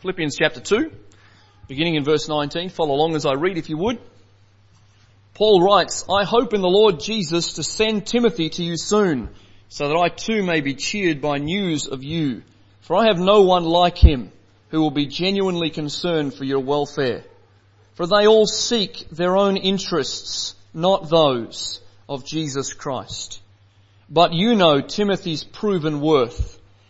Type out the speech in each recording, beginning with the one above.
Philippians chapter 2, beginning in verse 19. Follow along as I read if you would. Paul writes, I hope in the Lord Jesus to send Timothy to you soon, so that I too may be cheered by news of you. For I have no one like him who will be genuinely concerned for your welfare. For they all seek their own interests, not those of Jesus Christ. But you know Timothy's proven worth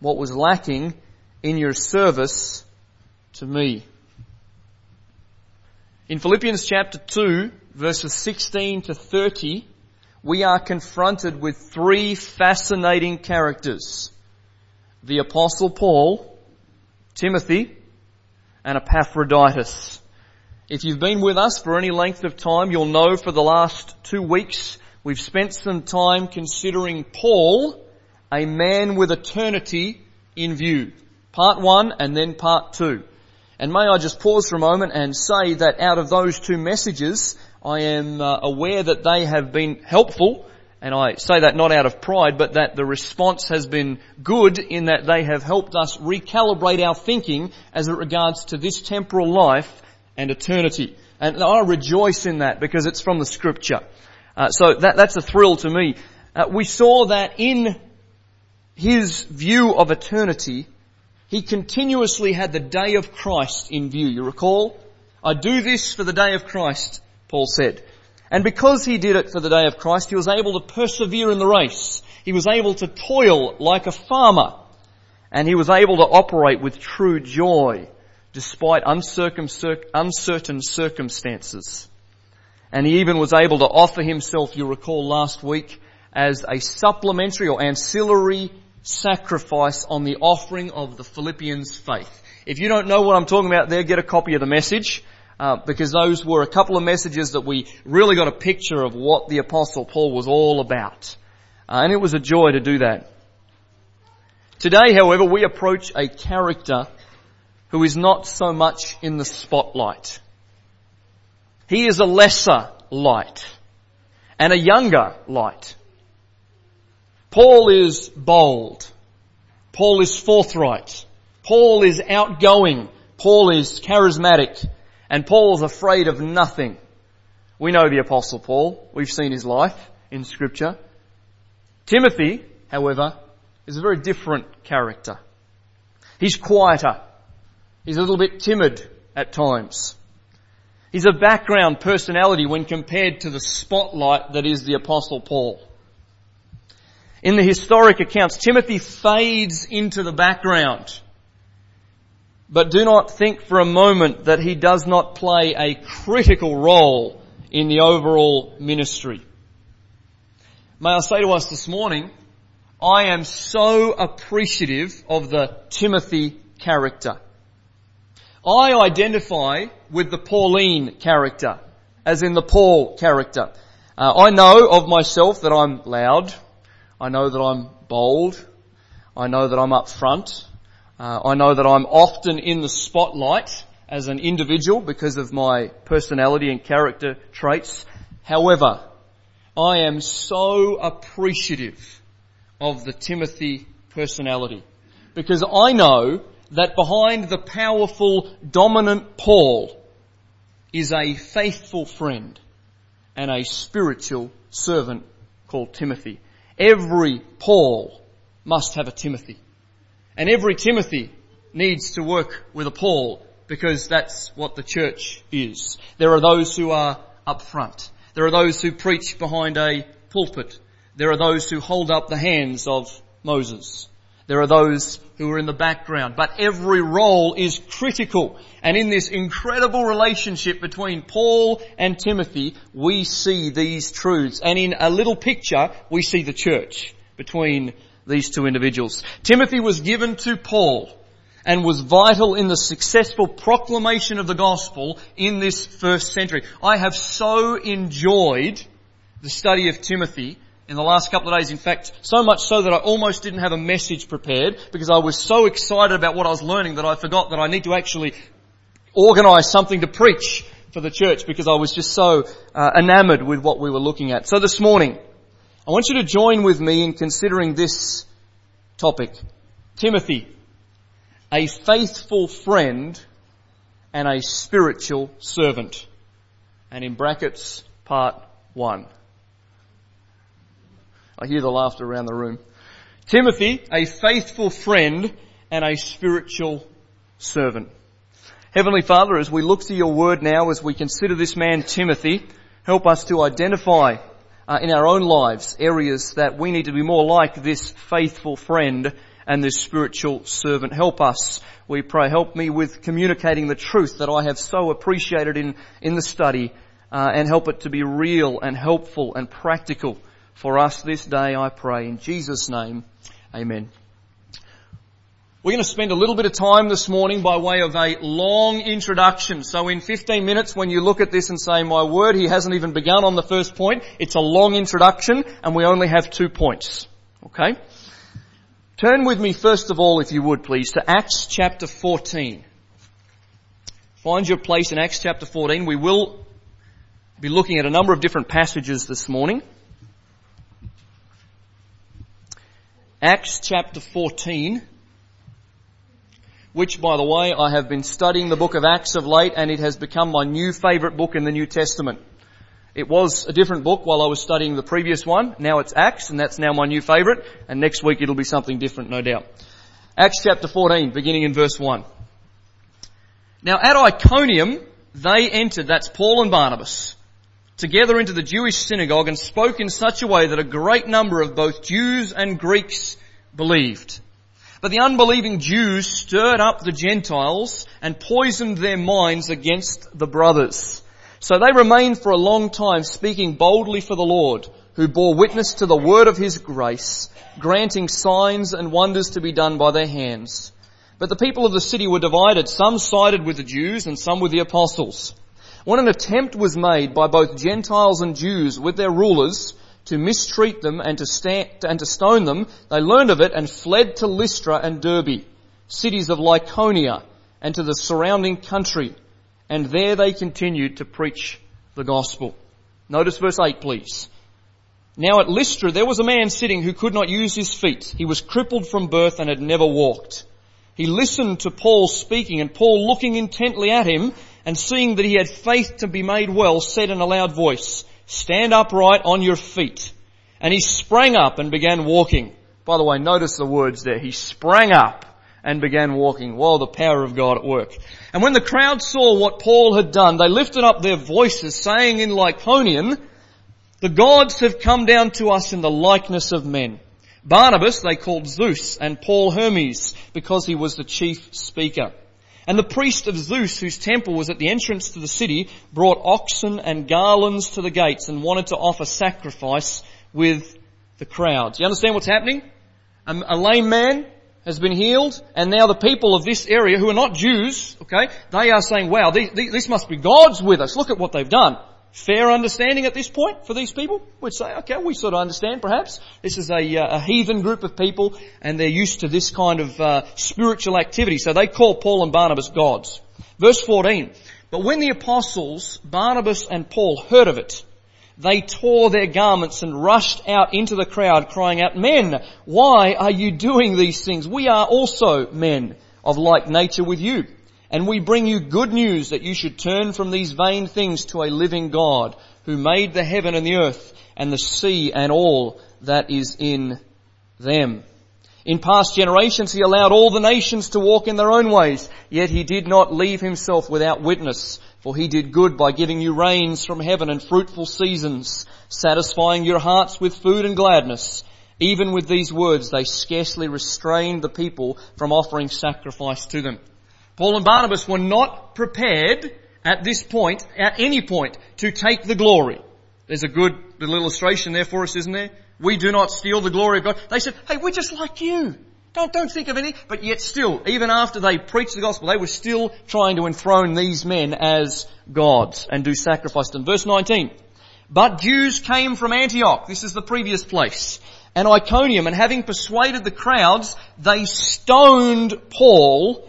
what was lacking in your service to me. In Philippians chapter 2, verses 16 to 30, we are confronted with three fascinating characters. The apostle Paul, Timothy, and Epaphroditus. If you've been with us for any length of time, you'll know for the last two weeks We've spent some time considering Paul, a man with eternity in view. Part one and then part two. And may I just pause for a moment and say that out of those two messages, I am uh, aware that they have been helpful, and I say that not out of pride, but that the response has been good in that they have helped us recalibrate our thinking as it regards to this temporal life and eternity. And I rejoice in that because it's from the scripture. Uh, so that, that's a thrill to me. Uh, we saw that in his view of eternity, he continuously had the day of Christ in view. You recall? I do this for the day of Christ, Paul said. And because he did it for the day of Christ, he was able to persevere in the race. He was able to toil like a farmer. And he was able to operate with true joy despite uncertain circumstances. And he even was able to offer himself, you recall last week, as a supplementary or ancillary sacrifice on the offering of the Philippians faith. If you don't know what I'm talking about there, get a copy of the message. Uh, because those were a couple of messages that we really got a picture of what the apostle Paul was all about. Uh, and it was a joy to do that. Today, however, we approach a character who is not so much in the spotlight. He is a lesser light and a younger light. Paul is bold. Paul is forthright. Paul is outgoing. Paul is charismatic. And Paul is afraid of nothing. We know the apostle Paul. We've seen his life in scripture. Timothy, however, is a very different character. He's quieter. He's a little bit timid at times. He's a background personality when compared to the spotlight that is the apostle Paul. In the historic accounts, Timothy fades into the background. But do not think for a moment that he does not play a critical role in the overall ministry. May I say to us this morning, I am so appreciative of the Timothy character. I identify with the Pauline character, as in the Paul character. Uh, I know of myself that I'm loud. I know that I'm bold. I know that I'm up front. Uh, I know that I'm often in the spotlight as an individual because of my personality and character traits. However, I am so appreciative of the Timothy personality because I know that behind the powerful, dominant Paul is a faithful friend and a spiritual servant called Timothy. Every Paul must have a Timothy. And every Timothy needs to work with a Paul because that's what the church is. There are those who are up front. There are those who preach behind a pulpit. There are those who hold up the hands of Moses. There are those who are in the background. But every role is critical. And in this incredible relationship between Paul and Timothy, we see these truths. And in a little picture, we see the church between these two individuals. Timothy was given to Paul and was vital in the successful proclamation of the gospel in this first century. I have so enjoyed the study of Timothy in the last couple of days. In fact, so much so that I almost didn't have a message prepared because I was so excited about what I was learning that I forgot that I need to actually organize something to preach for the church because I was just so uh, enamored with what we were looking at. So this morning, I want you to join with me in considering this topic. Timothy, a faithful friend and a spiritual servant. And in brackets, part one. I hear the laughter around the room. Timothy, a faithful friend and a spiritual servant. Heavenly Father, as we look to your word now, as we consider this man Timothy, help us to identify uh, in our own lives areas that we need to be more like this faithful friend and this spiritual servant. Help us, we pray. Help me with communicating the truth that I have so appreciated in, in the study uh, and help it to be real and helpful and practical for us this day, I pray. In Jesus' name, amen. We're going to spend a little bit of time this morning by way of a long introduction. So in 15 minutes when you look at this and say, my word, he hasn't even begun on the first point, it's a long introduction and we only have two points. Okay? Turn with me first of all, if you would please, to Acts chapter 14. Find your place in Acts chapter 14. We will be looking at a number of different passages this morning. Acts chapter 14, which by the way, I have been studying the book of Acts of late and it has become my new favourite book in the New Testament. It was a different book while I was studying the previous one. Now it's Acts, and that's now my new favourite. And next week it'll be something different, no doubt. Acts chapter 14, beginning in verse 1. Now at Iconium, they entered, that's Paul and Barnabas, together into the Jewish synagogue and spoke in such a way that a great number of both Jews and Greeks believed. But the unbelieving Jews stirred up the Gentiles and poisoned their minds against the brothers. So they remained for a long time speaking boldly for the Lord, who bore witness to the word of his grace, granting signs and wonders to be done by their hands. But the people of the city were divided. Some sided with the Jews and some with the apostles. When an attempt was made by both Gentiles and Jews with their rulers to mistreat them and to, stand, and to stone them, they learned of it and fled to Lystra and Derbe, cities of Lycaonia, and to the surrounding country and there they continued to preach the gospel. Notice verse 8 please. Now at Lystra there was a man sitting who could not use his feet. He was crippled from birth and had never walked. He listened to Paul speaking and Paul looking intently at him and seeing that he had faith to be made well said in a loud voice, stand upright on your feet. And he sprang up and began walking. By the way, notice the words there. He sprang up and began walking. While the power of God at work. And when the crowd saw what Paul had done, they lifted up their voices saying in Lycaonian, the gods have come down to us in the likeness of men. Barnabas they called Zeus and Paul Hermes because he was the chief speaker. And the priest of Zeus, whose temple was at the entrance to the city, brought oxen and garlands to the gates and wanted to offer sacrifice with the crowds. You understand what's happening? A, lame man has been healed, and now the people of this area who are not Jews, okay, they are saying, wow, this must be God's with us. Look at what they've done. Fair understanding at this point for these people? We'd say, okay, we sort of understand perhaps. This is a, uh, a heathen group of people and they're used to this kind of uh, spiritual activity. So they call Paul and Barnabas gods. Verse 14. But when the apostles, Barnabas and Paul heard of it, they tore their garments and rushed out into the crowd crying out, Men, why are you doing these things? We are also men of like nature with you. And we bring you good news that you should turn from these vain things to a living God who made the heaven and the earth and the sea and all that is in them. In past generations he allowed all the nations to walk in their own ways, yet he did not leave himself without witness, for he did good by giving you rains from heaven and fruitful seasons, satisfying your hearts with food and gladness. Even with these words they scarcely restrained the people from offering sacrifice to them. Paul and Barnabas were not prepared at this point, at any point, to take the glory. There's a good little illustration there for us, isn't there? We do not steal the glory of God. They said, hey, we're just like you. Don't, don't think of any, but yet still, even after they preached the gospel, they were still trying to enthrone these men as gods and do sacrifice them. Verse 19. But Jews came from Antioch, this is the previous place, and Iconium, and having persuaded the crowds, they stoned Paul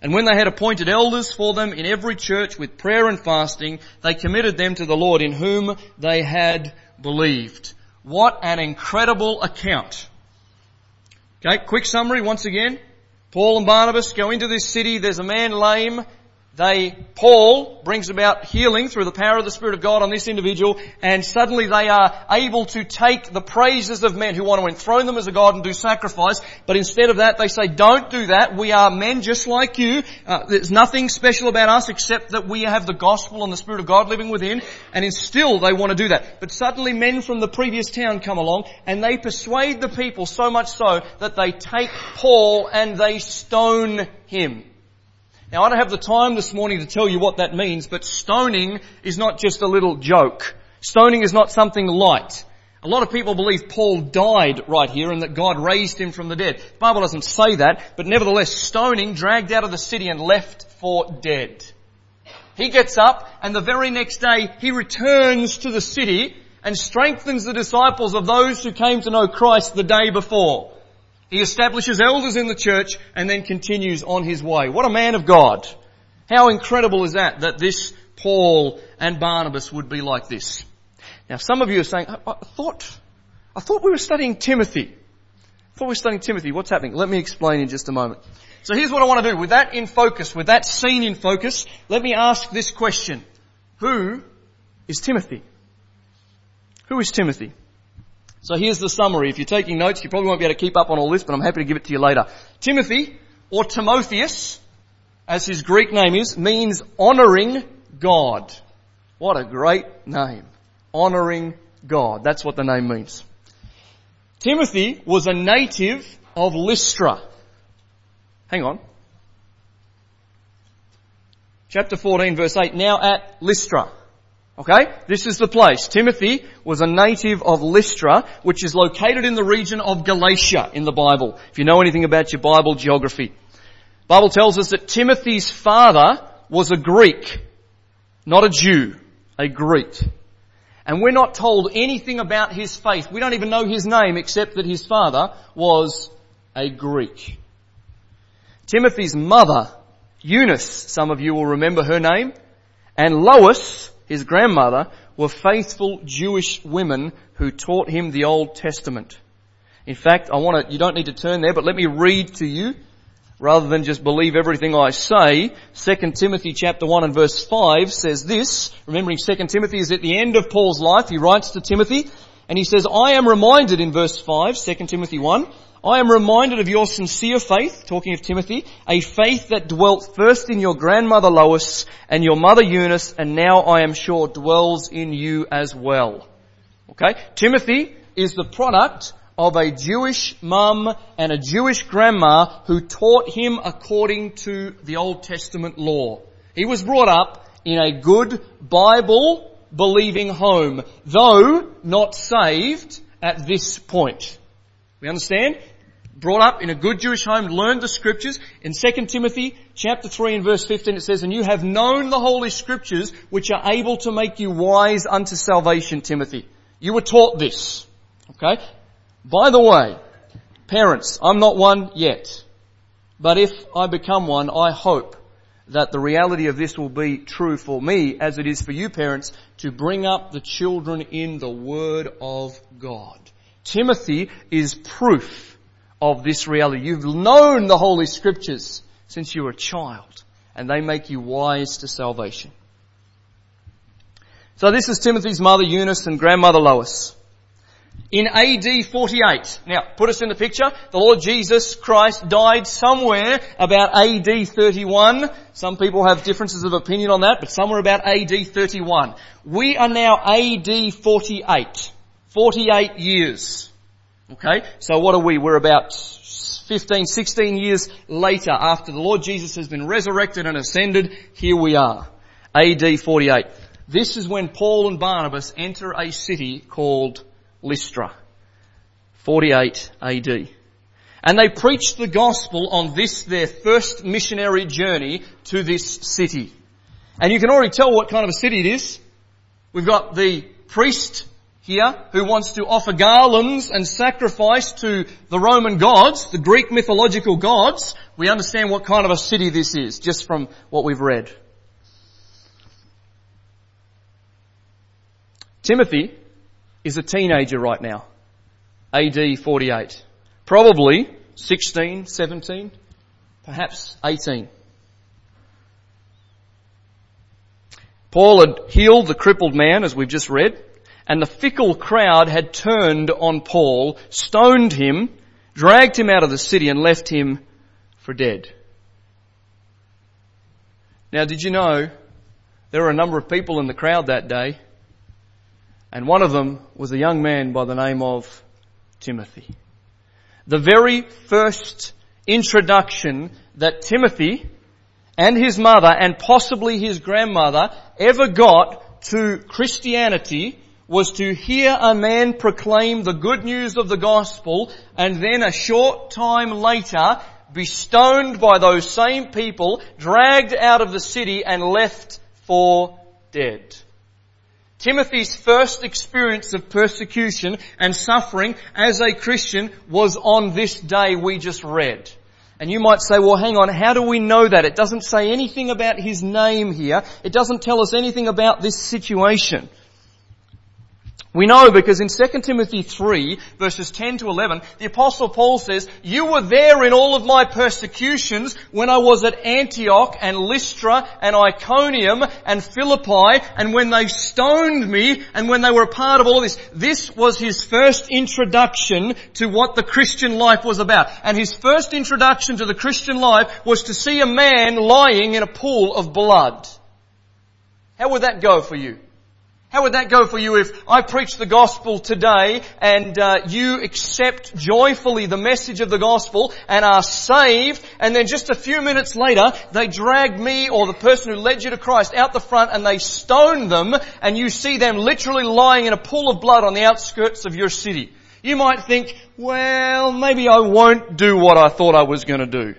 And when they had appointed elders for them in every church with prayer and fasting, they committed them to the Lord in whom they had believed. What an incredible account. Okay, quick summary once again. Paul and Barnabas go into this city. There's a man lame they, Paul brings about healing through the power of the Spirit of God on this individual and suddenly they are able to take the praises of men who want to enthrone them as a God and do sacrifice, but instead of that they say, don't do that, we are men just like you, uh, there's nothing special about us except that we have the gospel and the Spirit of God living within, and still they want to do that. But suddenly men from the previous town come along and they persuade the people so much so that they take Paul and they stone him. Now I don't have the time this morning to tell you what that means, but stoning is not just a little joke. Stoning is not something light. A lot of people believe Paul died right here and that God raised him from the dead. The Bible doesn't say that, but nevertheless stoning, dragged out of the city and left for dead. He gets up and the very next day he returns to the city and strengthens the disciples of those who came to know Christ the day before. He establishes elders in the church and then continues on his way. What a man of God. How incredible is that, that this Paul and Barnabas would be like this. Now some of you are saying, I, I thought, I thought we were studying Timothy. I thought we were studying Timothy. What's happening? Let me explain in just a moment. So here's what I want to do. With that in focus, with that scene in focus, let me ask this question. Who is Timothy? Who is Timothy? So here's the summary. If you're taking notes, you probably won't be able to keep up on all this, but I'm happy to give it to you later. Timothy, or Timotheus, as his Greek name is, means honoring God. What a great name. Honoring God. That's what the name means. Timothy was a native of Lystra. Hang on. Chapter 14 verse 8. Now at Lystra. Okay? This is the place. Timothy was a native of Lystra, which is located in the region of Galatia in the Bible. If you know anything about your Bible geography. Bible tells us that Timothy's father was a Greek, not a Jew, a Greek. And we're not told anything about his faith. We don't even know his name except that his father was a Greek. Timothy's mother, Eunice, some of you will remember her name, and Lois, his grandmother, were faithful Jewish women who taught him the Old Testament. In fact, I want to, you don't need to turn there, but let me read to you, rather than just believe everything I say. 2 Timothy chapter 1 and verse 5 says this, remembering 2 Timothy is at the end of Paul's life, he writes to Timothy, and he says, I am reminded in verse 5, 2 Timothy 1, I am reminded of your sincere faith, talking of Timothy, a faith that dwelt first in your grandmother Lois and your mother Eunice and now I am sure dwells in you as well. Okay? Timothy is the product of a Jewish mum and a Jewish grandma who taught him according to the Old Testament law. He was brought up in a good Bible believing home, though not saved at this point. We understand? Brought up in a good Jewish home, learned the scriptures. In 2 Timothy chapter 3 and verse 15 it says, And you have known the holy scriptures which are able to make you wise unto salvation, Timothy. You were taught this. Okay? By the way, parents, I'm not one yet. But if I become one, I hope that the reality of this will be true for me as it is for you parents to bring up the children in the Word of God. Timothy is proof of this reality. You've known the Holy Scriptures since you were a child and they make you wise to salvation. So this is Timothy's mother Eunice and grandmother Lois in AD 48. Now, put us in the picture. The Lord Jesus Christ died somewhere about AD 31. Some people have differences of opinion on that, but somewhere about AD 31. We are now AD 48. 48 years. Okay? So what are we? We're about 15, 16 years later after the Lord Jesus has been resurrected and ascended. Here we are. AD 48. This is when Paul and Barnabas enter a city called Lystra, 48 AD. And they preached the gospel on this, their first missionary journey to this city. And you can already tell what kind of a city it is. We've got the priest here who wants to offer garlands and sacrifice to the Roman gods, the Greek mythological gods. We understand what kind of a city this is just from what we've read. Timothy is a teenager right now. AD 48. Probably 16, 17, perhaps 18. Paul had healed the crippled man, as we've just read, and the fickle crowd had turned on Paul, stoned him, dragged him out of the city and left him for dead. Now did you know there were a number of people in the crowd that day and one of them was a young man by the name of Timothy. The very first introduction that Timothy and his mother and possibly his grandmother ever got to Christianity was to hear a man proclaim the good news of the gospel and then a short time later be stoned by those same people, dragged out of the city and left for dead. Timothy's first experience of persecution and suffering as a Christian was on this day we just read. And you might say, well hang on, how do we know that? It doesn't say anything about his name here. It doesn't tell us anything about this situation. We know because in 2 Timothy 3 verses 10 to 11, the apostle Paul says, you were there in all of my persecutions when I was at Antioch and Lystra and Iconium and Philippi and when they stoned me and when they were a part of all of this. This was his first introduction to what the Christian life was about. And his first introduction to the Christian life was to see a man lying in a pool of blood. How would that go for you? How would that go for you if I preach the gospel today and uh, you accept joyfully the message of the gospel and are saved and then just a few minutes later they drag me or the person who led you to Christ out the front and they stone them and you see them literally lying in a pool of blood on the outskirts of your city. You might think, well, maybe I won't do what I thought I was going to do.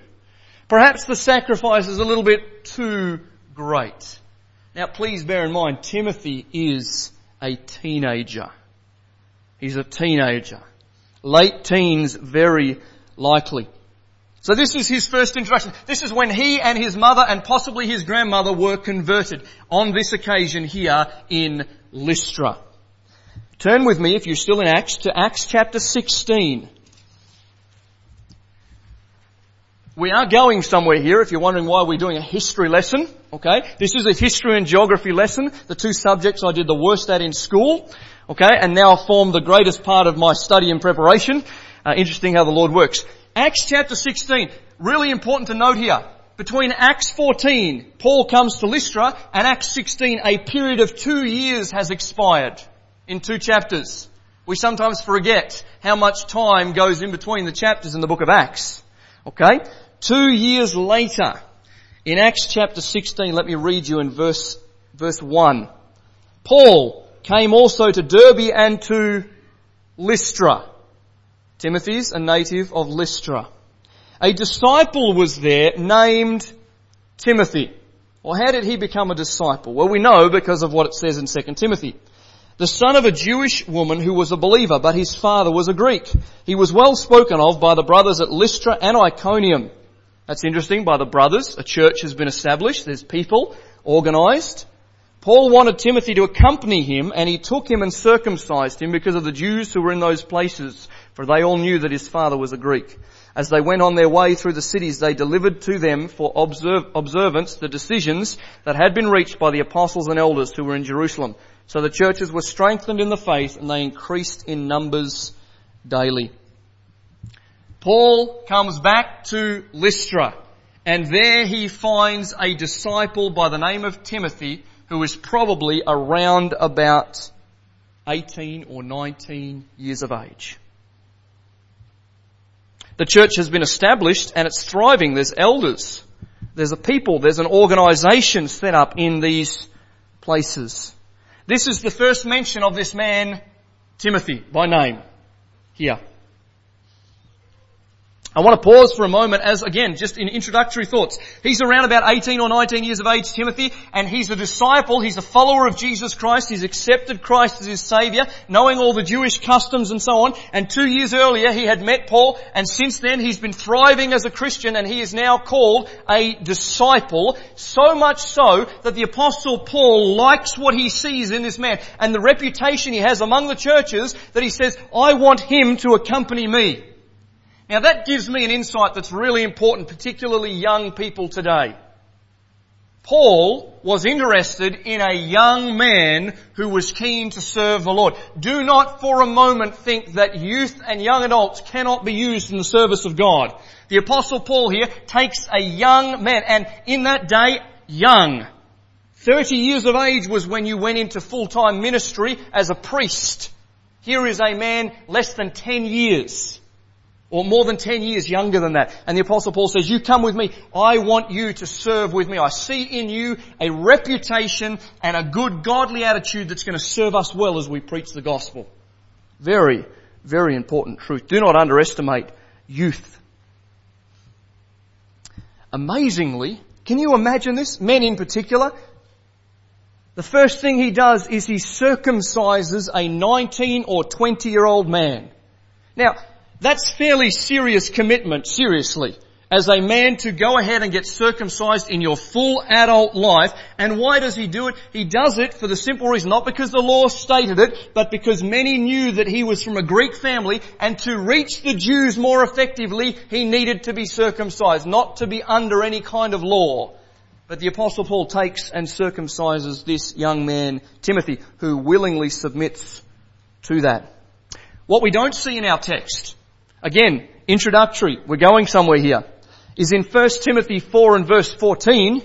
Perhaps the sacrifice is a little bit too great. Now please bear in mind, Timothy is a teenager. He's a teenager. Late teens, very likely. So this is his first introduction. This is when he and his mother and possibly his grandmother were converted on this occasion here in Lystra. Turn with me, if you're still in Acts, to Acts chapter 16. We are going somewhere here if you're wondering why we're doing a history lesson. Okay? This is a history and geography lesson, the two subjects I did the worst at in school. Okay? And now form the greatest part of my study and preparation. Uh, interesting how the Lord works. Acts chapter 16. Really important to note here. Between Acts 14, Paul comes to Lystra, and Acts 16, a period of two years has expired in two chapters. We sometimes forget how much time goes in between the chapters in the book of Acts. Okay? Two years later, in Acts chapter 16, let me read you in verse, verse 1. Paul came also to Derbe and to Lystra. Timothy's a native of Lystra. A disciple was there named Timothy. Well, how did he become a disciple? Well, we know because of what it says in 2 Timothy. The son of a Jewish woman who was a believer, but his father was a Greek. He was well spoken of by the brothers at Lystra and Iconium. That's interesting by the brothers. A church has been established. There's people organized. Paul wanted Timothy to accompany him and he took him and circumcised him because of the Jews who were in those places, for they all knew that his father was a Greek. As they went on their way through the cities, they delivered to them for observe, observance the decisions that had been reached by the apostles and elders who were in Jerusalem. So the churches were strengthened in the faith and they increased in numbers daily. Paul comes back to Lystra and there he finds a disciple by the name of Timothy who is probably around about 18 or 19 years of age. The church has been established and it's thriving. There's elders. There's a people. There's an organization set up in these places. This is the first mention of this man, Timothy, by name, here. I want to pause for a moment as again, just in introductory thoughts. He's around about 18 or 19 years of age, Timothy, and he's a disciple, he's a follower of Jesus Christ, he's accepted Christ as his Saviour, knowing all the Jewish customs and so on, and two years earlier he had met Paul, and since then he's been thriving as a Christian, and he is now called a disciple, so much so that the apostle Paul likes what he sees in this man, and the reputation he has among the churches that he says, I want him to accompany me. Now that gives me an insight that's really important, particularly young people today. Paul was interested in a young man who was keen to serve the Lord. Do not for a moment think that youth and young adults cannot be used in the service of God. The apostle Paul here takes a young man and in that day, young. 30 years of age was when you went into full-time ministry as a priest. Here is a man less than 10 years or more than 10 years younger than that. And the apostle Paul says, you come with me. I want you to serve with me. I see in you a reputation and a good godly attitude that's going to serve us well as we preach the gospel. Very, very important truth. Do not underestimate youth. Amazingly, can you imagine this? Men in particular. The first thing he does is he circumcises a 19 or 20 year old man. Now, that's fairly serious commitment, seriously. As a man to go ahead and get circumcised in your full adult life. And why does he do it? He does it for the simple reason, not because the law stated it, but because many knew that he was from a Greek family and to reach the Jews more effectively, he needed to be circumcised, not to be under any kind of law. But the apostle Paul takes and circumcises this young man, Timothy, who willingly submits to that. What we don't see in our text Again, introductory, we're going somewhere here, is in 1 Timothy 4 and verse 14,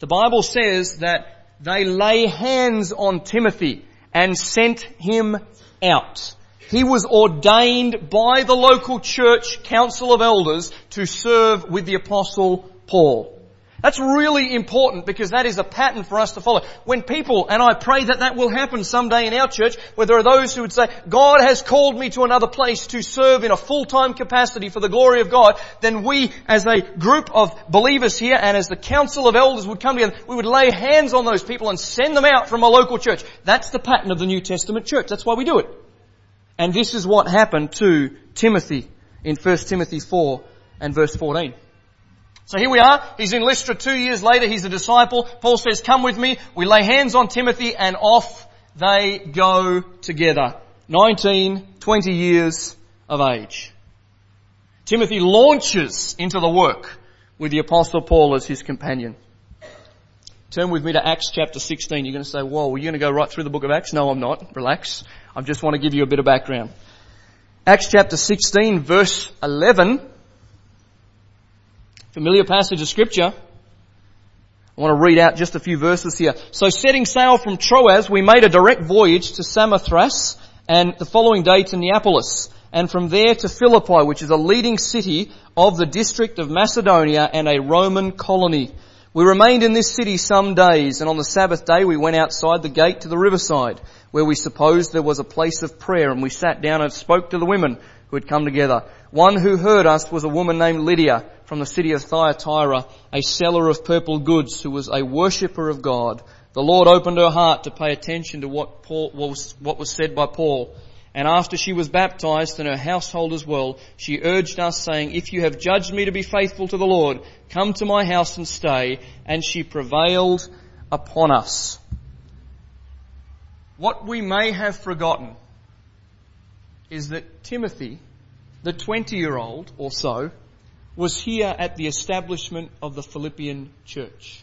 the Bible says that they lay hands on Timothy and sent him out. He was ordained by the local church council of elders to serve with the apostle Paul. That's really important because that is a pattern for us to follow. When people, and I pray that that will happen someday in our church, where there are those who would say, God has called me to another place to serve in a full-time capacity for the glory of God, then we as a group of believers here and as the council of elders would come together, we would lay hands on those people and send them out from a local church. That's the pattern of the New Testament church. That's why we do it. And this is what happened to Timothy in 1 Timothy 4 and verse 14. So here we are. He's in Lystra two years later. He's a disciple. Paul says, come with me. We lay hands on Timothy and off they go together. 19, 20 years of age. Timothy launches into the work with the apostle Paul as his companion. Turn with me to Acts chapter 16. You're going to say, whoa, are you going to go right through the book of Acts? No, I'm not. Relax. I just want to give you a bit of background. Acts chapter 16 verse 11 Familiar passage of scripture. I want to read out just a few verses here. So setting sail from Troas, we made a direct voyage to Samothrace and the following day to Neapolis and from there to Philippi, which is a leading city of the district of Macedonia and a Roman colony. We remained in this city some days and on the Sabbath day we went outside the gate to the riverside where we supposed there was a place of prayer and we sat down and spoke to the women who had come together. One who heard us was a woman named Lydia from the city of Thyatira, a seller of purple goods who was a worshipper of God. The Lord opened her heart to pay attention to what Paul was, what was said by Paul. And after she was baptized and her household as well, she urged us saying, if you have judged me to be faithful to the Lord, come to my house and stay. And she prevailed upon us. What we may have forgotten is that Timothy, the 20 year old or so, was here at the establishment of the Philippian church.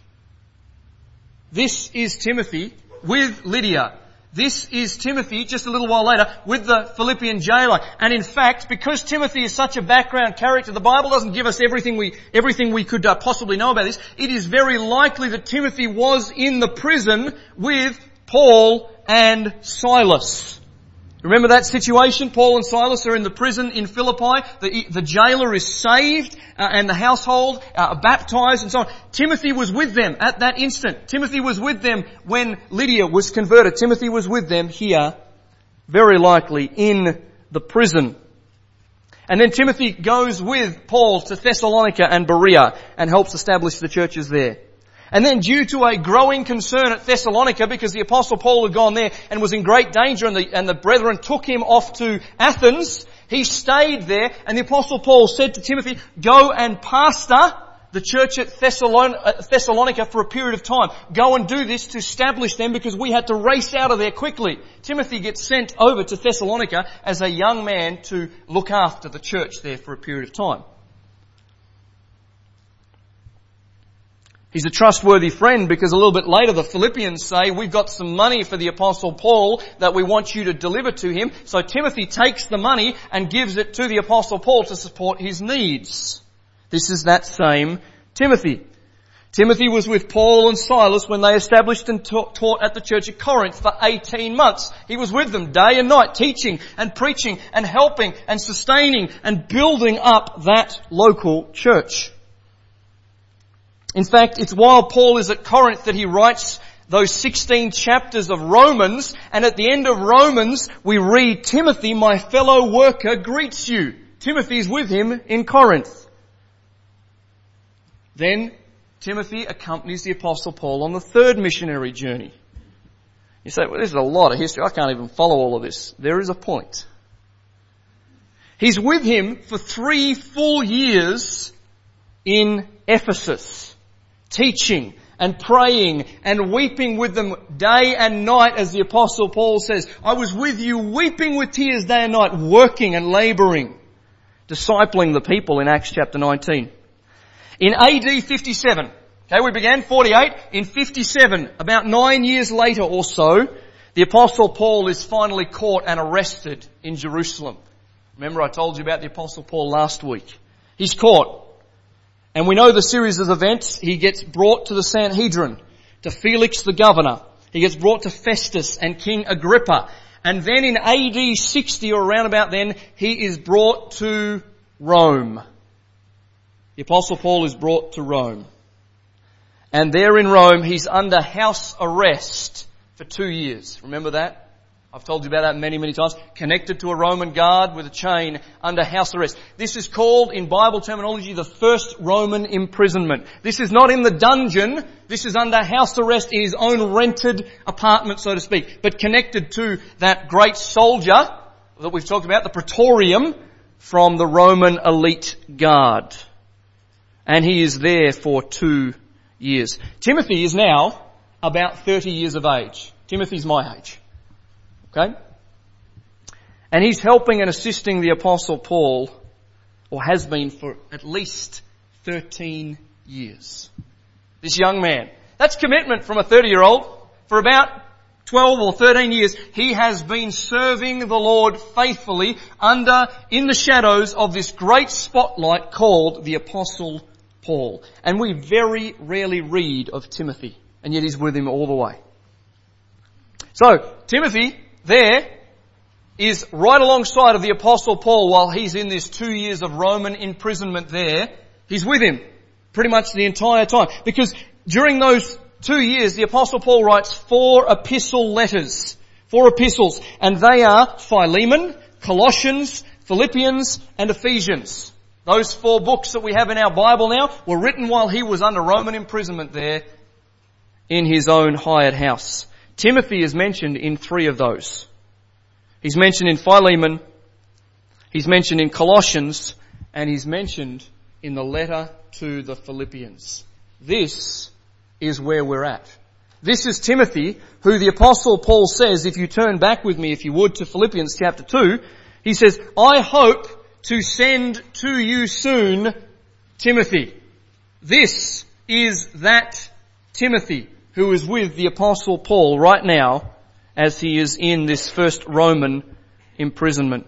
This is Timothy with Lydia. This is Timothy just a little while later with the Philippian jailer. And in fact, because Timothy is such a background character, the Bible doesn't give us everything we, everything we could uh, possibly know about this. It is very likely that Timothy was in the prison with Paul and Silas. Remember that situation? Paul and Silas are in the prison in Philippi. The, the jailer is saved uh, and the household uh, are baptized and so on. Timothy was with them at that instant. Timothy was with them when Lydia was converted. Timothy was with them here, very likely in the prison. And then Timothy goes with Paul to Thessalonica and Berea and helps establish the churches there. And then due to a growing concern at Thessalonica, because the apostle Paul had gone there and was in great danger and the, and the brethren took him off to Athens, he stayed there and the apostle Paul said to Timothy, go and pastor the church at Thessalonica for a period of time. Go and do this to establish them because we had to race out of there quickly. Timothy gets sent over to Thessalonica as a young man to look after the church there for a period of time. He's a trustworthy friend because a little bit later the Philippians say, we've got some money for the apostle Paul that we want you to deliver to him. So Timothy takes the money and gives it to the apostle Paul to support his needs. This is that same Timothy. Timothy was with Paul and Silas when they established and taught at the church at Corinth for 18 months. He was with them day and night, teaching and preaching and helping and sustaining and building up that local church. In fact, it's while Paul is at Corinth that he writes those 16 chapters of Romans, and at the end of Romans, we read, Timothy, my fellow worker, greets you. Timothy's with him in Corinth. Then Timothy accompanies the apostle Paul on the third missionary journey. You say, well, this is a lot of history. I can't even follow all of this. There is a point. He's with him for three full years in Ephesus teaching and praying and weeping with them day and night as the apostle Paul says, I was with you weeping with tears day and night, working and laboring, discipling the people in Acts chapter 19. In AD 57, okay, we began 48, in 57, about nine years later or so, the apostle Paul is finally caught and arrested in Jerusalem. Remember I told you about the apostle Paul last week. He's caught. And we know the series of events. He gets brought to the Sanhedrin, to Felix the governor. He gets brought to Festus and King Agrippa. And then in AD 60 or around about then, he is brought to Rome. The apostle Paul is brought to Rome. And there in Rome, he's under house arrest for two years. Remember that? I've told you about that many, many times. Connected to a Roman guard with a chain under house arrest. This is called, in Bible terminology, the first Roman imprisonment. This is not in the dungeon. This is under house arrest in his own rented apartment, so to speak. But connected to that great soldier that we've talked about, the Praetorium, from the Roman elite guard. And he is there for two years. Timothy is now about 30 years of age. Timothy's my age. Okay? And he's helping and assisting the apostle Paul, or has been for at least 13 years. This young man. That's commitment from a 30 year old. For about 12 or 13 years, he has been serving the Lord faithfully under, in the shadows of this great spotlight called the apostle Paul. And we very rarely read of Timothy, and yet he's with him all the way. So, Timothy there is right alongside of the apostle Paul while he's in this two years of Roman imprisonment there. He's with him pretty much the entire time because during those two years the apostle Paul writes four epistle letters. Four epistles and they are Philemon, Colossians, Philippians and Ephesians. Those four books that we have in our Bible now were written while he was under Roman imprisonment there in his own hired house. Timothy is mentioned in three of those. He's mentioned in Philemon, he's mentioned in Colossians, and he's mentioned in the letter to the Philippians. This is where we're at. This is Timothy, who the apostle Paul says, if you turn back with me, if you would, to Philippians chapter 2, he says, I hope to send to you soon Timothy. This is that Timothy who is with the apostle Paul right now as he is in this first Roman imprisonment.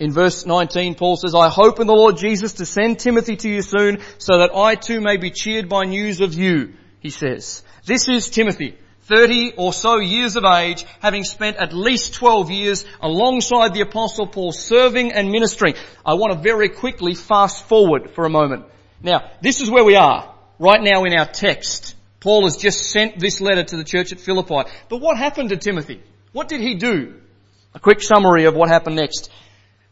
In verse 19, Paul says, I hope in the Lord Jesus to send Timothy to you soon so that I too may be cheered by news of you, he says. This is Timothy, 30 or so years of age, having spent at least 12 years alongside the apostle Paul serving and ministering. I want to very quickly fast forward for a moment. Now, this is where we are right now in our text. Paul has just sent this letter to the church at Philippi. But what happened to Timothy? What did he do? A quick summary of what happened next.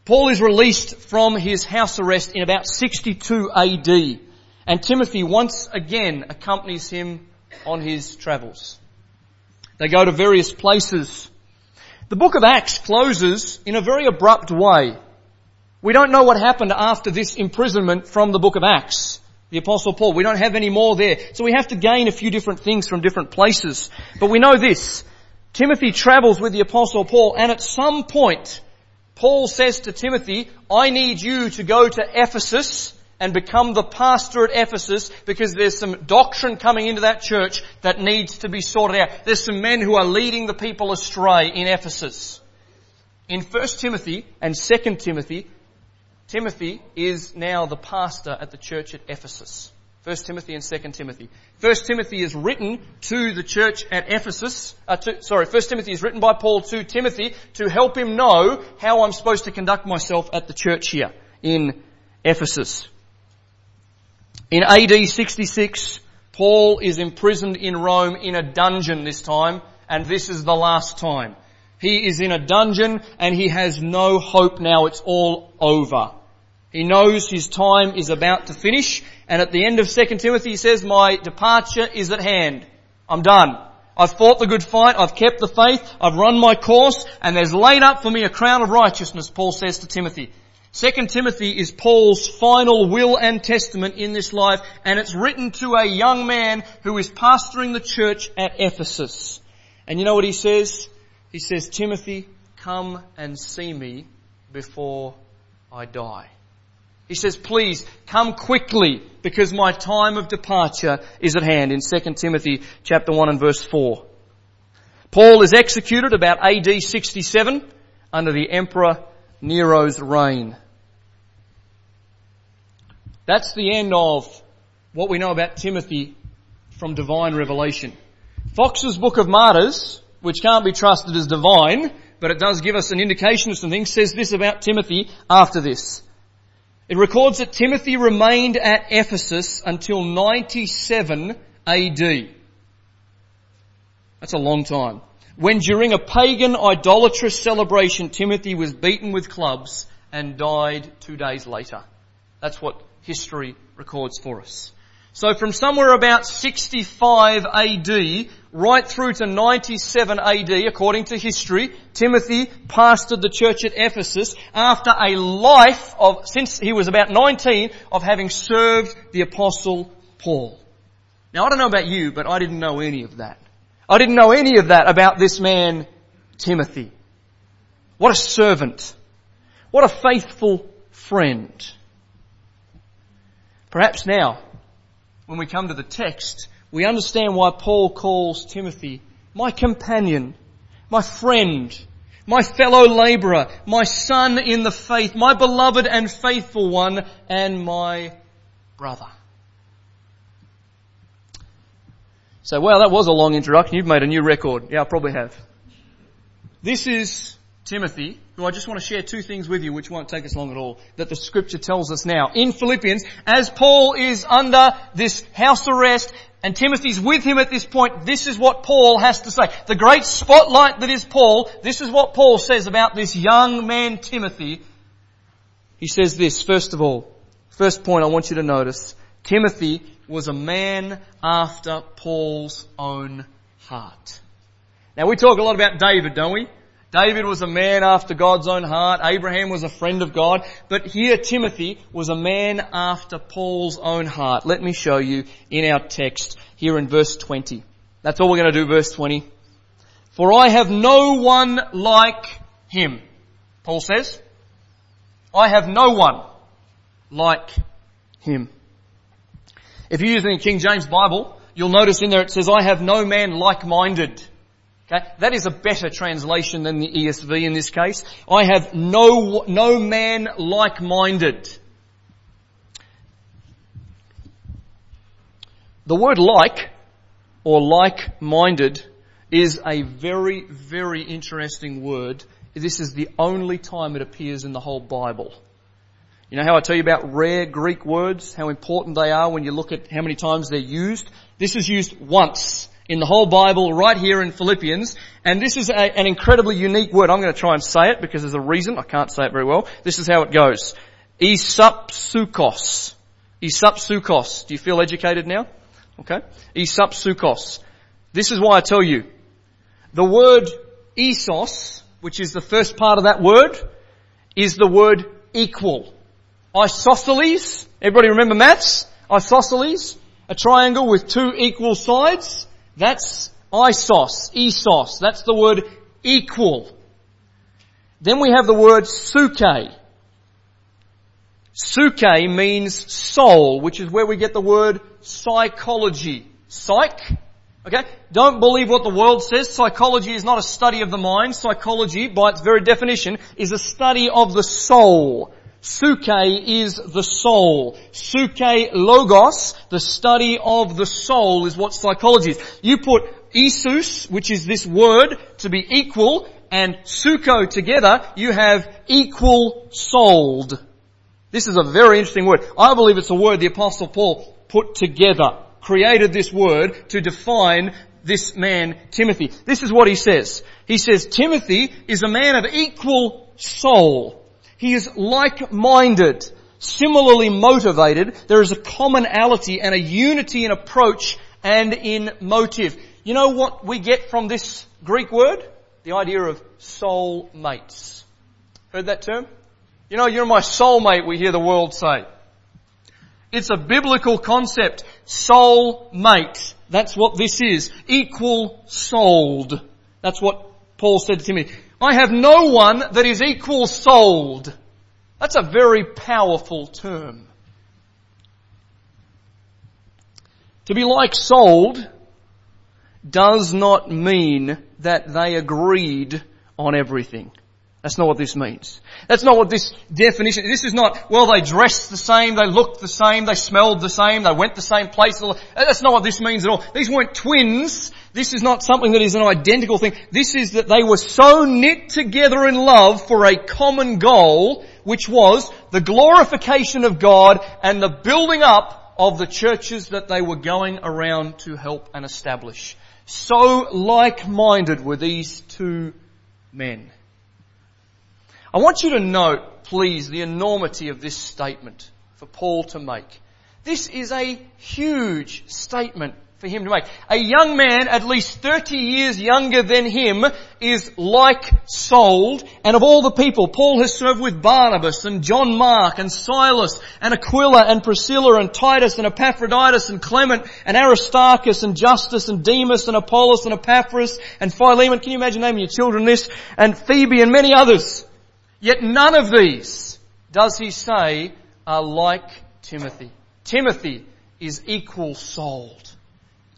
Paul is released from his house arrest in about 62 AD, and Timothy once again accompanies him on his travels. They go to various places. The book of Acts closes in a very abrupt way. We don't know what happened after this imprisonment from the book of Acts. The apostle Paul. We don't have any more there. So we have to gain a few different things from different places. But we know this. Timothy travels with the apostle Paul and at some point Paul says to Timothy, I need you to go to Ephesus and become the pastor at Ephesus because there's some doctrine coming into that church that needs to be sorted out. There's some men who are leading the people astray in Ephesus. In 1 Timothy and 2 Timothy, Timothy is now the pastor at the church at Ephesus. 1 Timothy and 2 Timothy. 1 Timothy is written to the church at Ephesus, uh, to, sorry, 1 Timothy is written by Paul to Timothy to help him know how I'm supposed to conduct myself at the church here in Ephesus. In AD 66, Paul is imprisoned in Rome in a dungeon this time, and this is the last time. He is in a dungeon and he has no hope now, it's all over. He knows his time is about to finish and at the end of 2 Timothy he says, my departure is at hand. I'm done. I've fought the good fight, I've kept the faith, I've run my course, and there's laid up for me a crown of righteousness, Paul says to Timothy. 2 Timothy is Paul's final will and testament in this life, and it's written to a young man who is pastoring the church at Ephesus. And you know what he says? He says, Timothy, come and see me before I die. He says, please come quickly because my time of departure is at hand in 2 Timothy chapter 1 and verse 4. Paul is executed about AD 67 under the Emperor Nero's reign. That's the end of what we know about Timothy from divine revelation. Fox's Book of Martyrs, which can't be trusted as divine, but it does give us an indication of some things, says this about Timothy after this. It records that Timothy remained at Ephesus until 97 AD. That's a long time. When during a pagan idolatrous celebration, Timothy was beaten with clubs and died two days later. That's what history records for us. So from somewhere about 65 AD right through to 97 AD, according to history, Timothy pastored the church at Ephesus after a life of, since he was about 19, of having served the apostle Paul. Now I don't know about you, but I didn't know any of that. I didn't know any of that about this man, Timothy. What a servant. What a faithful friend. Perhaps now, when we come to the text, we understand why Paul calls Timothy my companion, my friend, my fellow laborer, my son in the faith, my beloved and faithful one, and my brother. So, well, that was a long introduction. You've made a new record. Yeah, I probably have. This is Timothy, who I just want to share two things with you, which won't take us long at all, that the scripture tells us now. In Philippians, as Paul is under this house arrest, and Timothy's with him at this point, this is what Paul has to say. The great spotlight that is Paul, this is what Paul says about this young man Timothy. He says this, first of all, first point I want you to notice, Timothy was a man after Paul's own heart. Now we talk a lot about David, don't we? David was a man after God's own heart. Abraham was a friend of God. But here Timothy was a man after Paul's own heart. Let me show you in our text here in verse 20. That's all we're going to do, verse 20. For I have no one like him. Paul says, I have no one like him. If you're using the King James Bible, you'll notice in there it says, I have no man like-minded. Okay? That is a better translation than the ESV in this case. I have no, no man like-minded. The word like, or like-minded, is a very, very interesting word. This is the only time it appears in the whole Bible. You know how I tell you about rare Greek words, how important they are when you look at how many times they're used? This is used once in the whole Bible right here in Philippians, and this is a, an incredibly unique word. I'm going to try and say it because there's a reason. I can't say it very well. This is how it goes. Isupsukos. Isupsukos. Do you feel educated now? Okay. Isupsukos. This is why I tell you. The word isos, which is the first part of that word, is the word equal. Isosceles. Everybody remember maths? Isosceles. A triangle with two equal sides. That's isos, esos. That's the word equal. Then we have the word suke. Suke means soul, which is where we get the word psychology. Psych. Okay? Don't believe what the world says. Psychology is not a study of the mind. Psychology, by its very definition, is a study of the soul. Suke is the soul. Suke logos, the study of the soul is what psychology is. You put isus, which is this word, to be equal, and suko together, you have equal souled. This is a very interesting word. I believe it's a word the apostle Paul put together, created this word to define this man, Timothy. This is what he says. He says, Timothy is a man of equal soul. He is like-minded, similarly motivated. There is a commonality and a unity in approach and in motive. You know what we get from this Greek word? The idea of soul mates. Heard that term? You know, you're my soulmate, we hear the world say. It's a biblical concept. Soul mate. That's what this is. Equal souled. That's what Paul said to Timothy. I have no one that is equal souled. That's a very powerful term. To be like souled does not mean that they agreed on everything. That's not what this means. That's not what this definition, this is not, well they dressed the same, they looked the same, they smelled the same, they went the same place. That's not what this means at all. These weren't twins. This is not something that is an identical thing. This is that they were so knit together in love for a common goal, which was the glorification of God and the building up of the churches that they were going around to help and establish. So like-minded were these two men. I want you to note, please, the enormity of this statement for Paul to make. This is a huge statement for him to make. A young man, at least 30 years younger than him, is like souled, and of all the people, Paul has served with Barnabas and John Mark and Silas and Aquila and Priscilla and Titus and Epaphroditus and Clement and Aristarchus and Justus and Demas and Apollos and Epaphras and Philemon. Can you imagine naming your children this? And Phoebe and many others. Yet none of these, does he say, are like Timothy. Timothy is equal souled.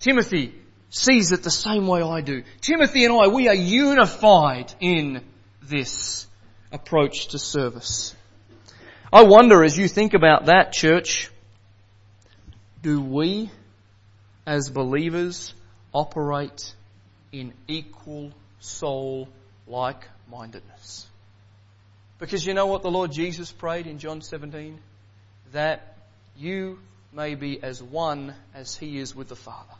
Timothy sees it the same way I do. Timothy and I, we are unified in this approach to service. I wonder as you think about that church, do we as believers operate in equal soul like mindedness? Because you know what the Lord Jesus prayed in John 17? That you may be as one as He is with the Father.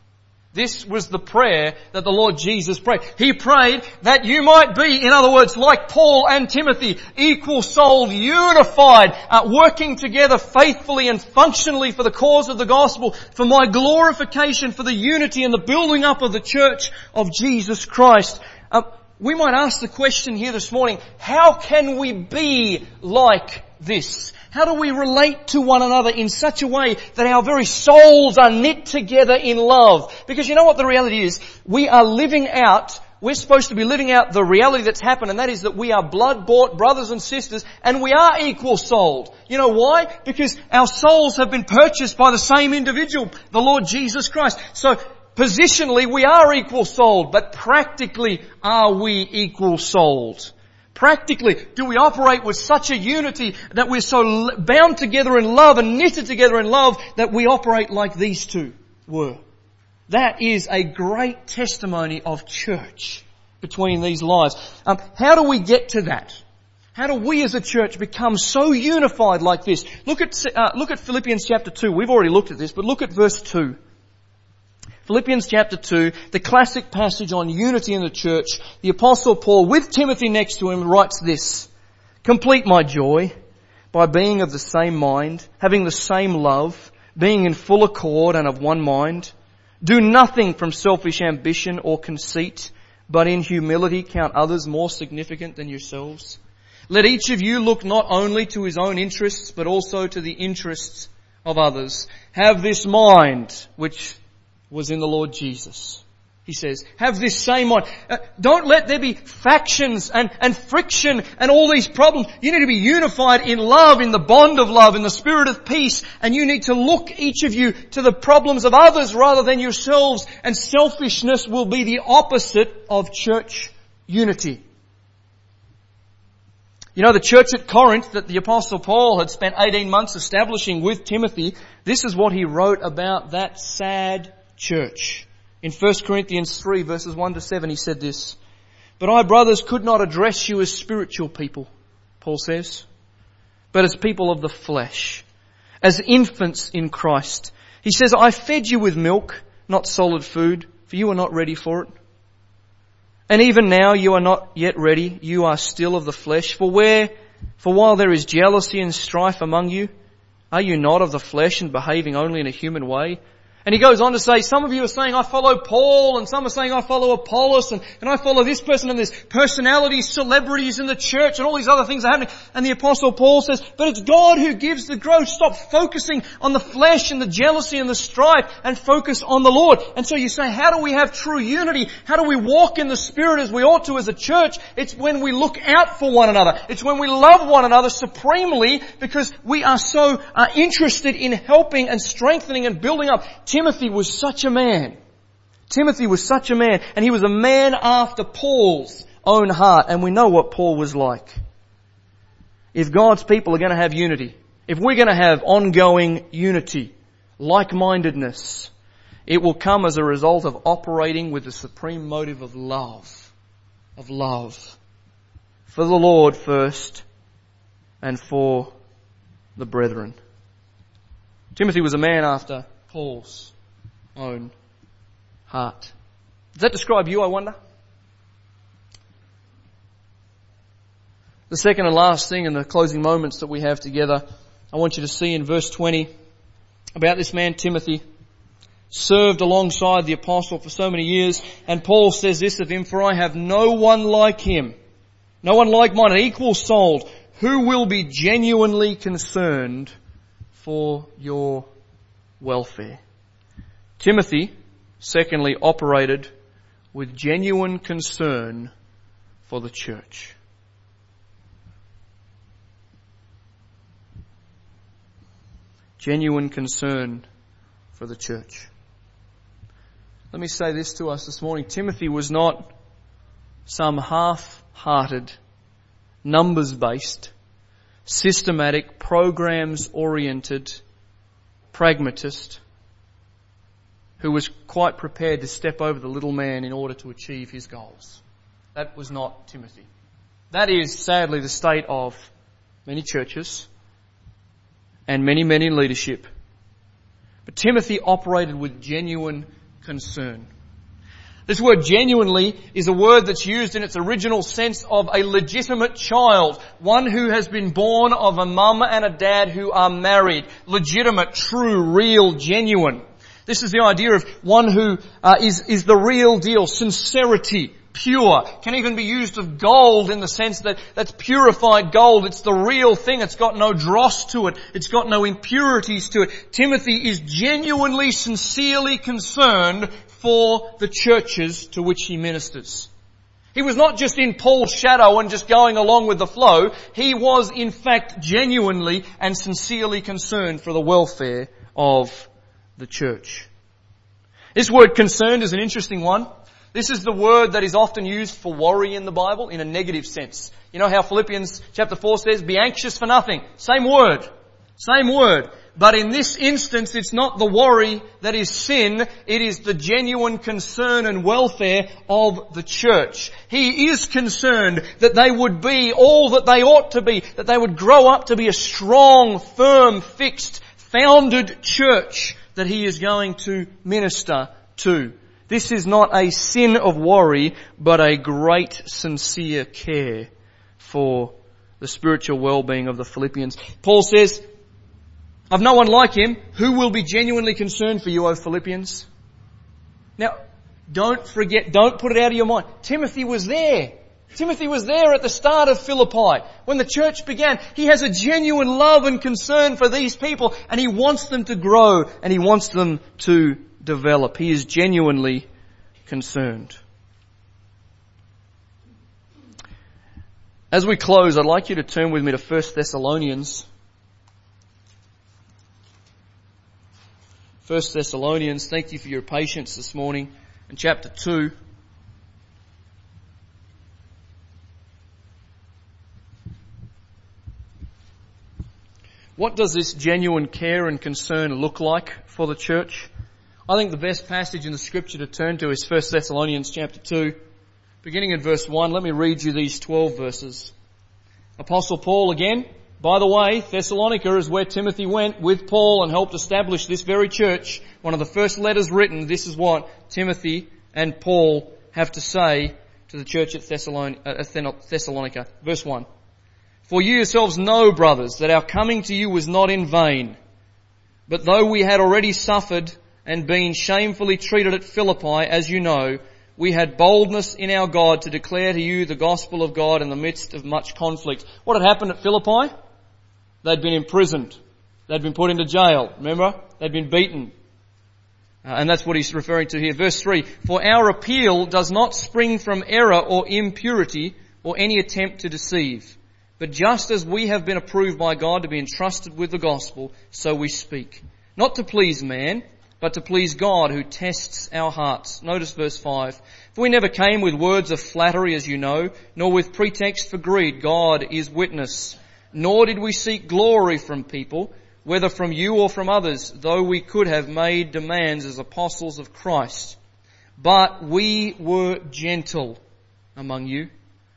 This was the prayer that the Lord Jesus prayed. He prayed that you might be, in other words, like Paul and Timothy, equal souled, unified, uh, working together faithfully and functionally for the cause of the gospel, for my glorification, for the unity and the building up of the church of Jesus Christ. Uh, we might ask the question here this morning, how can we be like this? How do we relate to one another in such a way that our very souls are knit together in love? Because you know what the reality is? We are living out we're supposed to be living out the reality that's happened and that is that we are blood bought brothers and sisters and we are equal souled. You know why? Because our souls have been purchased by the same individual, the Lord Jesus Christ. So positionally we are equal souled, but practically are we equal souled? Practically, do we operate with such a unity that we're so bound together in love and knitted together in love that we operate like these two were? That is a great testimony of church between these lives. Um, how do we get to that? How do we as a church become so unified like this? Look at, uh, look at Philippians chapter 2. We've already looked at this, but look at verse 2. Philippians chapter 2, the classic passage on unity in the church, the apostle Paul with Timothy next to him writes this, complete my joy by being of the same mind, having the same love, being in full accord and of one mind. Do nothing from selfish ambition or conceit, but in humility count others more significant than yourselves. Let each of you look not only to his own interests, but also to the interests of others. Have this mind, which was in the Lord Jesus. He says, have this same mind. Uh, don't let there be factions and, and friction and all these problems. You need to be unified in love, in the bond of love, in the spirit of peace. And you need to look, each of you, to the problems of others rather than yourselves. And selfishness will be the opposite of church unity. You know, the church at Corinth that the apostle Paul had spent 18 months establishing with Timothy, this is what he wrote about that sad church. In 1 Corinthians 3 verses 1 to 7 he said this, But I brothers could not address you as spiritual people, Paul says, but as people of the flesh, as infants in Christ. He says, I fed you with milk, not solid food, for you were not ready for it. And even now you are not yet ready, you are still of the flesh, for where, for while there is jealousy and strife among you, are you not of the flesh and behaving only in a human way? And he goes on to say, some of you are saying I follow Paul and some are saying I follow Apollos and, and I follow this person and there's personalities, celebrities in the church and all these other things are happening. And the apostle Paul says, but it's God who gives the growth. Stop focusing on the flesh and the jealousy and the strife and focus on the Lord. And so you say, how do we have true unity? How do we walk in the Spirit as we ought to as a church? It's when we look out for one another. It's when we love one another supremely because we are so uh, interested in helping and strengthening and building up Timothy was such a man. Timothy was such a man, and he was a man after Paul's own heart, and we know what Paul was like. If God's people are going to have unity, if we're going to have ongoing unity, like-mindedness, it will come as a result of operating with the supreme motive of love. Of love. For the Lord first, and for the brethren. Timothy was a man after Paul's own heart. Does that describe you, I wonder? The second and last thing in the closing moments that we have together, I want you to see in verse 20 about this man Timothy, served alongside the apostle for so many years, and Paul says this of him, for I have no one like him, no one like mine, an equal souled, who will be genuinely concerned for your welfare. Timothy, secondly, operated with genuine concern for the church. Genuine concern for the church. Let me say this to us this morning. Timothy was not some half-hearted, numbers-based, systematic, programs-oriented pragmatist who was quite prepared to step over the little man in order to achieve his goals. That was not Timothy. That is sadly the state of many churches and many men in leadership. But Timothy operated with genuine concern. This word genuinely is a word that's used in its original sense of a legitimate child, one who has been born of a mum and a dad who are married, legitimate, true, real, genuine. This is the idea of one who uh, is is the real deal, sincerity, pure. Can even be used of gold in the sense that that's purified gold. It's the real thing. It's got no dross to it. It's got no impurities to it. Timothy is genuinely, sincerely concerned for the churches to which he ministers. He was not just in Paul's shadow and just going along with the flow. He was in fact genuinely and sincerely concerned for the welfare of the church. This word concerned is an interesting one. This is the word that is often used for worry in the Bible in a negative sense. You know how Philippians chapter 4 says, be anxious for nothing. Same word. Same word. But in this instance, it's not the worry that is sin, it is the genuine concern and welfare of the church. He is concerned that they would be all that they ought to be, that they would grow up to be a strong, firm, fixed, founded church that he is going to minister to. This is not a sin of worry, but a great sincere care for the spiritual well-being of the Philippians. Paul says, I've no one like him. Who will be genuinely concerned for you, O Philippians? Now, don't forget, don't put it out of your mind. Timothy was there. Timothy was there at the start of Philippi. When the church began, he has a genuine love and concern for these people and he wants them to grow and he wants them to develop. He is genuinely concerned. As we close, I'd like you to turn with me to 1 Thessalonians 1 Thessalonians, thank you for your patience this morning. In chapter 2, What does this genuine care and concern look like for the church? I think the best passage in the scripture to turn to is 1 Thessalonians chapter 2, beginning in verse 1. Let me read you these 12 verses. Apostle Paul again, by the way, Thessalonica is where Timothy went with Paul and helped establish this very church. One of the first letters written, this is what Timothy and Paul have to say to the church at uh, Thessalonica. Verse 1. For you yourselves know, brothers, that our coming to you was not in vain. But though we had already suffered and been shamefully treated at Philippi, as you know, we had boldness in our God to declare to you the gospel of God in the midst of much conflict. What had happened at Philippi? They'd been imprisoned. They'd been put into jail. Remember? They'd been beaten. Uh, and that's what he's referring to here. Verse 3. For our appeal does not spring from error or impurity or any attempt to deceive. But just as we have been approved by God to be entrusted with the gospel, so we speak. Not to please man, but to please God who tests our hearts. Notice verse 5. For we never came with words of flattery as you know, nor with pretext for greed. God is witness nor did we seek glory from people, whether from you or from others, though we could have made demands as apostles of Christ. But we were gentle among you,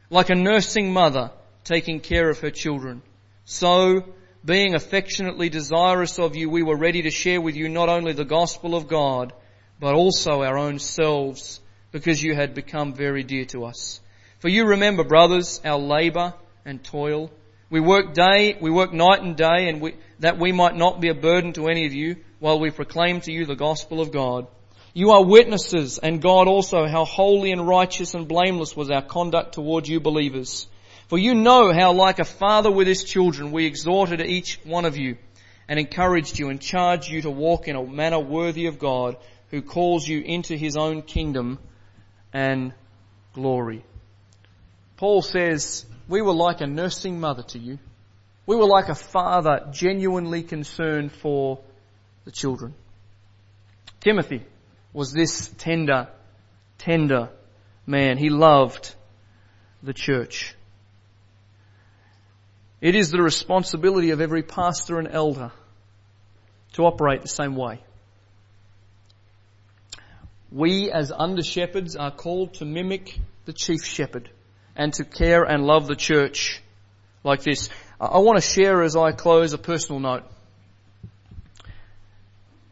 like a nursing mother taking care of her children. So, being affectionately desirous of you, we were ready to share with you not only the gospel of God, but also our own selves, because you had become very dear to us. For you remember, brothers, our labour and toil, we work day, we work night and day and we, that we might not be a burden to any of you while we proclaim to you the gospel of God. You are witnesses and God also how holy and righteous and blameless was our conduct towards you believers. For you know how like a father with his children we exhorted each one of you and encouraged you and charged you to walk in a manner worthy of God who calls you into his own kingdom and glory. Paul says, we were like a nursing mother to you. We were like a father genuinely concerned for the children. Timothy was this tender, tender man. He loved the church. It is the responsibility of every pastor and elder to operate the same way. We as under shepherds are called to mimic the chief shepherd and to care and love the church like this. I want to share as I close a personal note.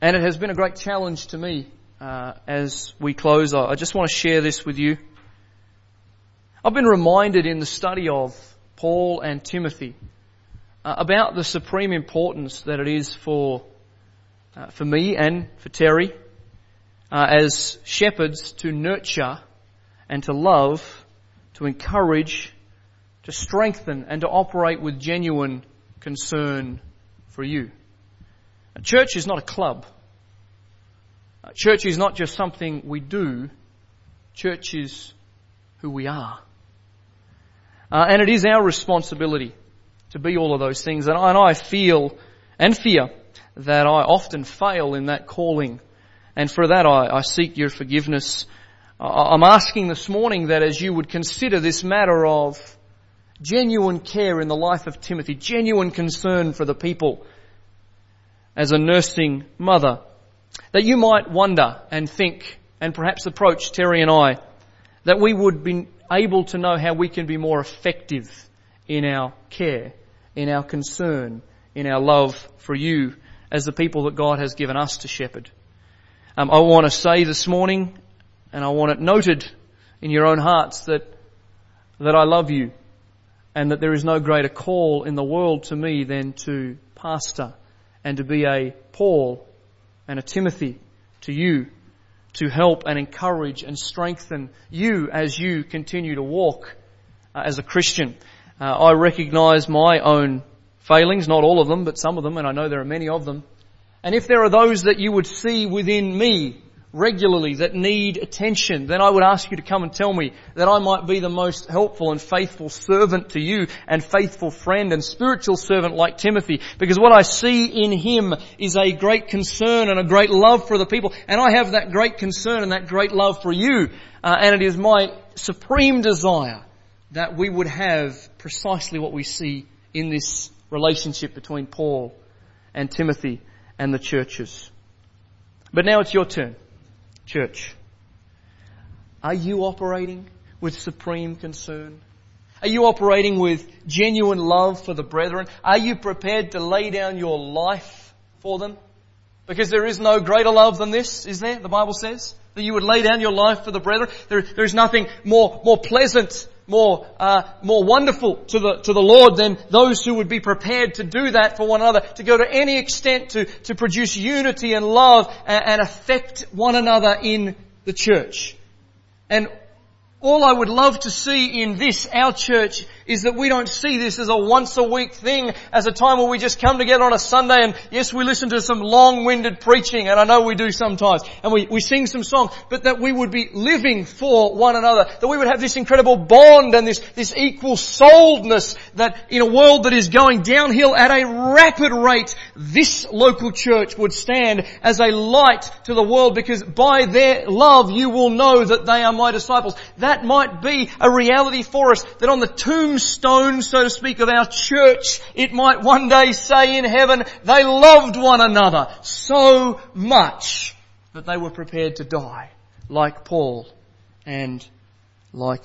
And it has been a great challenge to me uh, as we close, I just want to share this with you. I've been reminded in the study of Paul and Timothy uh, about the supreme importance that it is for uh, for me and for Terry uh, as shepherds to nurture and to love, to encourage, to strengthen and to operate with genuine concern for you. A church is not a club. A church is not just something we do. Church is who we are. Uh, and it is our responsibility to be all of those things. And I, and I feel and fear that I often fail in that calling. And for that I, I seek your forgiveness. I'm asking this morning that as you would consider this matter of genuine care in the life of Timothy, genuine concern for the people as a nursing mother, that you might wonder and think and perhaps approach Terry and I, that we would be able to know how we can be more effective in our care, in our concern, in our love for you as the people that God has given us to shepherd. Um, I want to say this morning, and I want it noted in your own hearts that that I love you, and that there is no greater call in the world to me than to pastor and to be a Paul and a Timothy to you to help and encourage and strengthen you as you continue to walk uh, as a Christian. Uh, I recognize my own failings, not all of them, but some of them, and I know there are many of them. And if there are those that you would see within me regularly that need attention, then I would ask you to come and tell me that I might be the most helpful and faithful servant to you and faithful friend and spiritual servant like Timothy. Because what I see in him is a great concern and a great love for the people. And I have that great concern and that great love for you. Uh, and it is my supreme desire that we would have precisely what we see in this relationship between Paul and Timothy and the churches. But now it's your turn, church. Are you operating with supreme concern? Are you operating with genuine love for the brethren? Are you prepared to lay down your life for them? Because there is no greater love than this, is there? The Bible says that you would lay down your life for the brethren. There, there is nothing more more pleasant more, uh, more wonderful to the, to the Lord than those who would be prepared to do that for one another, to go to any extent to, to produce unity and love and, and affect one another in the church. And all I would love to see in this, our church, is that we don't see this as a once a week thing, as a time where we just come together on a Sunday and yes, we listen to some long-winded preaching, and I know we do sometimes, and we, we sing some songs, but that we would be living for one another, that we would have this incredible bond and this, this equal souledness that in a world that is going downhill at a rapid rate, this local church would stand as a light to the world because by their love you will know that they are my disciples. That might be a reality for us, that on the tombstone, so to speak, of our church, it might one day say in heaven, they loved one another so much that they were prepared to die, like Paul and like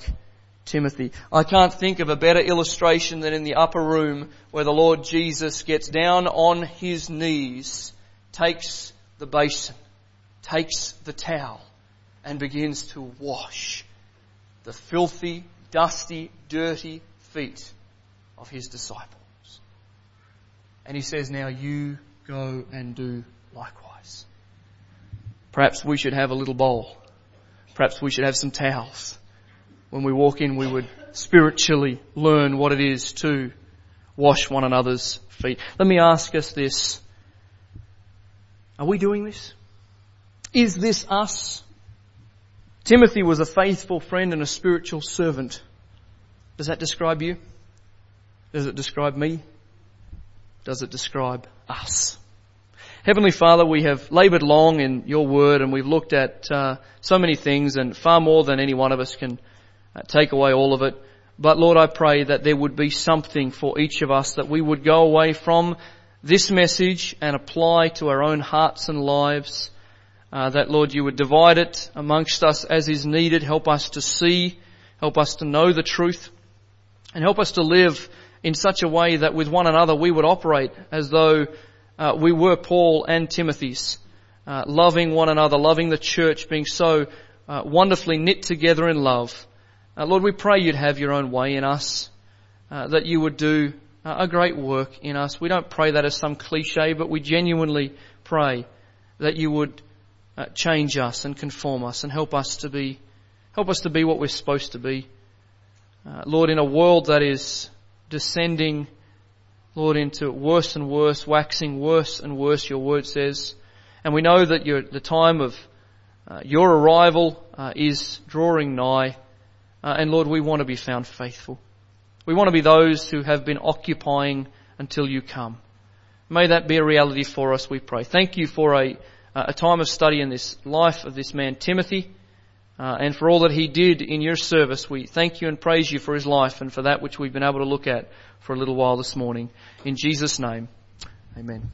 Timothy. I can't think of a better illustration than in the upper room where the Lord Jesus gets down on his knees, takes the basin, takes the towel, and begins to wash the filthy, dusty, dirty feet of his disciples. And he says, now you go and do likewise. Perhaps we should have a little bowl. Perhaps we should have some towels. When we walk in, we would spiritually learn what it is to wash one another's feet. Let me ask us this. Are we doing this? Is this us? Timothy was a faithful friend and a spiritual servant. Does that describe you? Does it describe me? Does it describe us? Heavenly Father, we have labored long in your word and we've looked at uh, so many things and far more than any one of us can uh, take away all of it. But Lord, I pray that there would be something for each of us that we would go away from this message and apply to our own hearts and lives uh, that Lord you would divide it amongst us as is needed. Help us to see, help us to know the truth, and help us to live in such a way that with one another we would operate as though uh, we were Paul and Timothy's, uh, loving one another, loving the church, being so uh, wonderfully knit together in love. Uh, Lord, we pray you'd have your own way in us, uh, that you would do uh, a great work in us. We don't pray that as some cliche, but we genuinely pray that you would change us and conform us and help us to be, help us to be what we're supposed to be. Uh, Lord, in a world that is descending, Lord, into worse and worse, waxing worse and worse, your word says. And we know that the time of uh, your arrival uh, is drawing nigh. Uh, and Lord, we want to be found faithful. We want to be those who have been occupying until you come. May that be a reality for us, we pray. Thank you for a, a time of study in this life of this man Timothy, uh, and for all that he did in your service. We thank you and praise you for his life and for that which we've been able to look at for a little while this morning. In Jesus' name, amen.